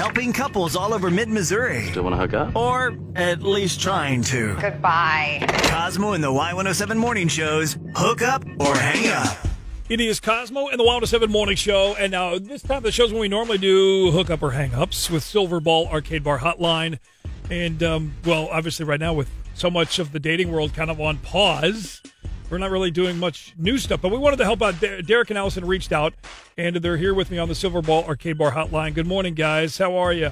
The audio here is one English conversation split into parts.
helping couples all over mid Missouri. Still want to hook up? Or at least trying to. Goodbye. Cosmo and the Y107 morning shows hook up or hang up. It is Cosmo and the Wild 7 Morning Show. And now, this time of the show's when we normally do hook up or hang ups with Silverball Arcade Bar Hotline. And, um, well, obviously, right now, with so much of the dating world kind of on pause, we're not really doing much new stuff. But we wanted to help out. Der- Derek and Allison reached out, and they're here with me on the Silverball Arcade Bar Hotline. Good morning, guys. How are you?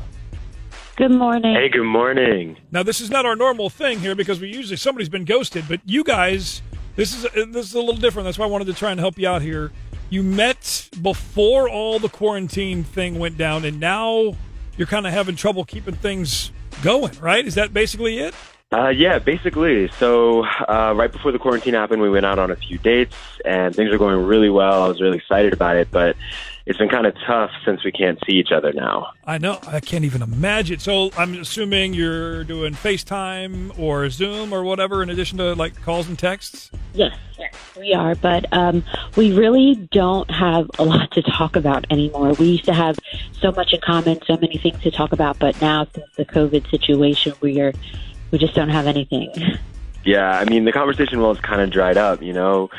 Good morning. Hey, good morning. Now, this is not our normal thing here because we usually somebody's been ghosted, but you guys, this is uh, this is a little different. That's why I wanted to try and help you out here. You met before all the quarantine thing went down, and now you're kind of having trouble keeping things going, right? Is that basically it? Uh, yeah, basically. So, uh, right before the quarantine happened, we went out on a few dates, and things were going really well. I was really excited about it, but it's been kind of tough since we can't see each other now. I know. I can't even imagine. So I'm assuming you're doing FaceTime or Zoom or whatever in addition to like calls and texts. Yes, yes, we are, but um, we really don't have a lot to talk about anymore. We used to have so much in common, so many things to talk about, but now since the COVID situation, we are we just don't have anything. Yeah, I mean, the conversation well has kind of dried up, you know?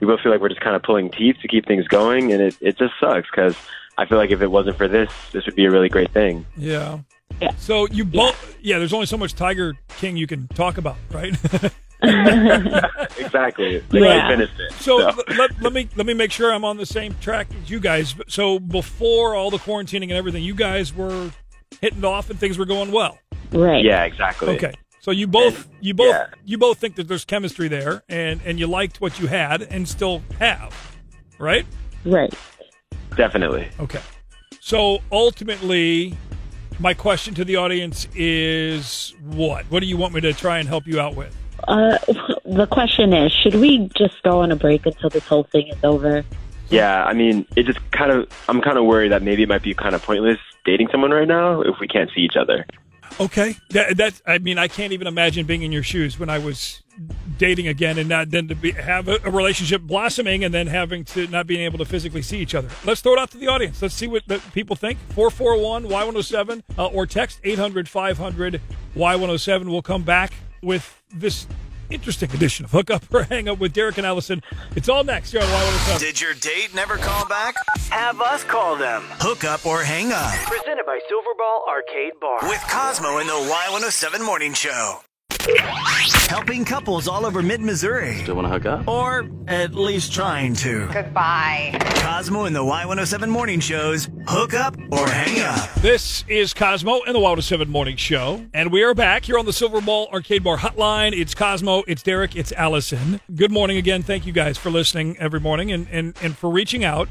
We both feel like we're just kind of pulling teeth to keep things going, and it, it just sucks because I feel like if it wasn't for this, this would be a really great thing. Yeah. Yeah. So you both, yeah. There's only so much Tiger King you can talk about, right? exactly. Like, Yeah. Finished it. So let, let me let me make sure I'm on the same track as you guys. So before all the quarantining and everything, you guys were hitting off and things were going well. Right. yeah, exactly. Okay. So you both you both yeah. you both think that there's chemistry there and and you liked what you had and still have, right? Right. Definitely. Okay. So ultimately my question to the audience is what? What do you want me to try and help you out with? Uh, the question is, should we just go on a break until this whole thing is over? Yeah, I mean, it just kind of, I'm kind of worried that maybe it might be kind of pointless dating someone right now if we can't see each other. Okay, that, that's. I mean, I can't even imagine being in your shoes when I was dating again, and not then to be have a, a relationship blossoming, and then having to not being able to physically see each other. Let's throw it out to the audience. Let's see what the people think. Four four one Y one zero seven uh, or text 800 500 Y one zero seven. We'll come back with this interesting edition of Hook Up or Hang Up with Derek and Allison. It's all next here on Y one zero seven. Did your date never call back? Have us call them. Hook up or hang up Presented by Silverball Arcade Bar. with Cosmo and the Y107 morning show. Helping couples all over mid Missouri. Still want to hook up? Or at least trying to. Goodbye. Cosmo and the Y107 morning shows hook up or hang up. This is Cosmo and the Wild 7 Morning Show. And we are back here on the Silverball Arcade Bar Hotline. It's Cosmo, it's Derek, it's Allison. Good morning again. Thank you guys for listening every morning and, and, and for reaching out.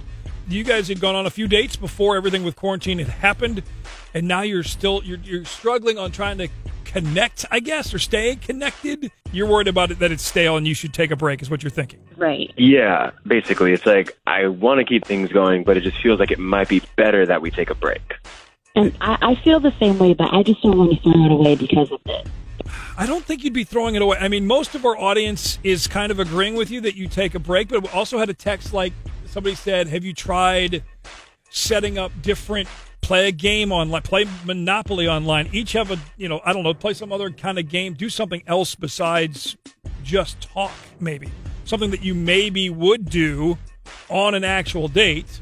You guys had gone on a few dates before everything with quarantine had happened, and now you're still you're, you're struggling on trying to connect, I guess, or stay connected. You're worried about it that it's stale and you should take a break, is what you're thinking. Right. Yeah, basically, it's like I want to keep things going, but it just feels like it might be better that we take a break. And I, I feel the same way, but I just don't want to throw it away because of this. I don't think you'd be throwing it away. I mean, most of our audience is kind of agreeing with you that you take a break, but we also had a text like somebody said, "Have you tried setting up different play a game online, play Monopoly online? Each have a, you know, I don't know, play some other kind of game, do something else besides just talk, maybe something that you maybe would do on an actual date,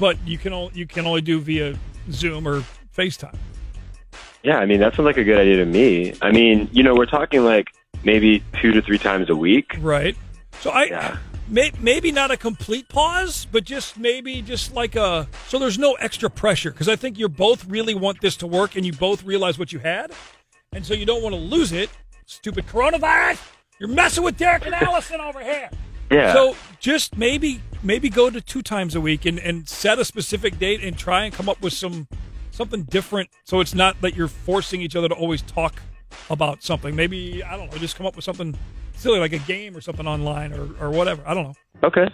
but you can only you can only do via Zoom or FaceTime." Yeah, I mean, that sounds like a good idea to me. I mean, you know, we're talking like maybe two to three times a week. Right. So I Yeah. May, maybe not a complete pause, but just maybe just like a so there's no extra pressure because I think you both really want this to work and you both realize what you had, and so you don't want to lose it. Stupid coronavirus! You're messing with Derek and Allison over here. Yeah. So just maybe maybe go to two times a week and, and set a specific date and try and come up with some something different so it's not that you're forcing each other to always talk about something. Maybe I don't know, just come up with something silly like a game or something online or, or whatever. I don't know. okay.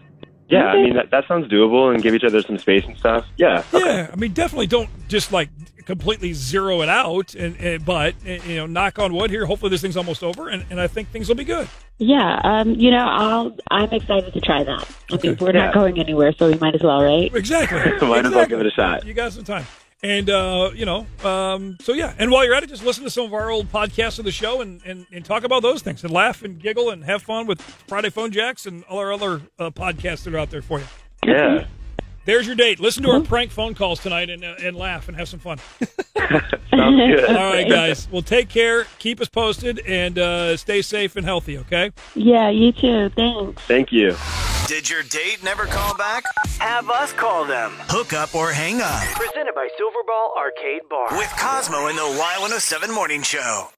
Yeah, I mean, that, that sounds doable and give each other some space and stuff. Yeah. Okay. Yeah, I mean, definitely don't just like completely zero it out. And, and but you know, knock on wood here. Hopefully, this thing's almost over, and, and I think things will be good. Yeah, um, you know, I'll, I'm excited to try that. I mean, we're Yeah. not going anywhere, so we might as well, right? Exactly. Might as well Exactly. give it a shot. You got some time. And uh, you know, um, so yeah. And while you're at it, just listen to some of our old podcasts of the show and, and, and talk about those things and laugh and giggle and have fun with Friday Phone Jacks and all our other uh, podcasts that are out there for you. Yeah. There's your date. Listen to our prank phone calls tonight and uh, and laugh and have some fun. Sounds good. All right, guys. Well, take care. Keep us posted and uh, stay safe and healthy. Okay. Yeah, you too. Thanks. Thank you. Did your date never call back? Have us call them. Hook up or hang up Presented by Silverball Arcade Bar. with Cosmo in the Y107 Morning Show.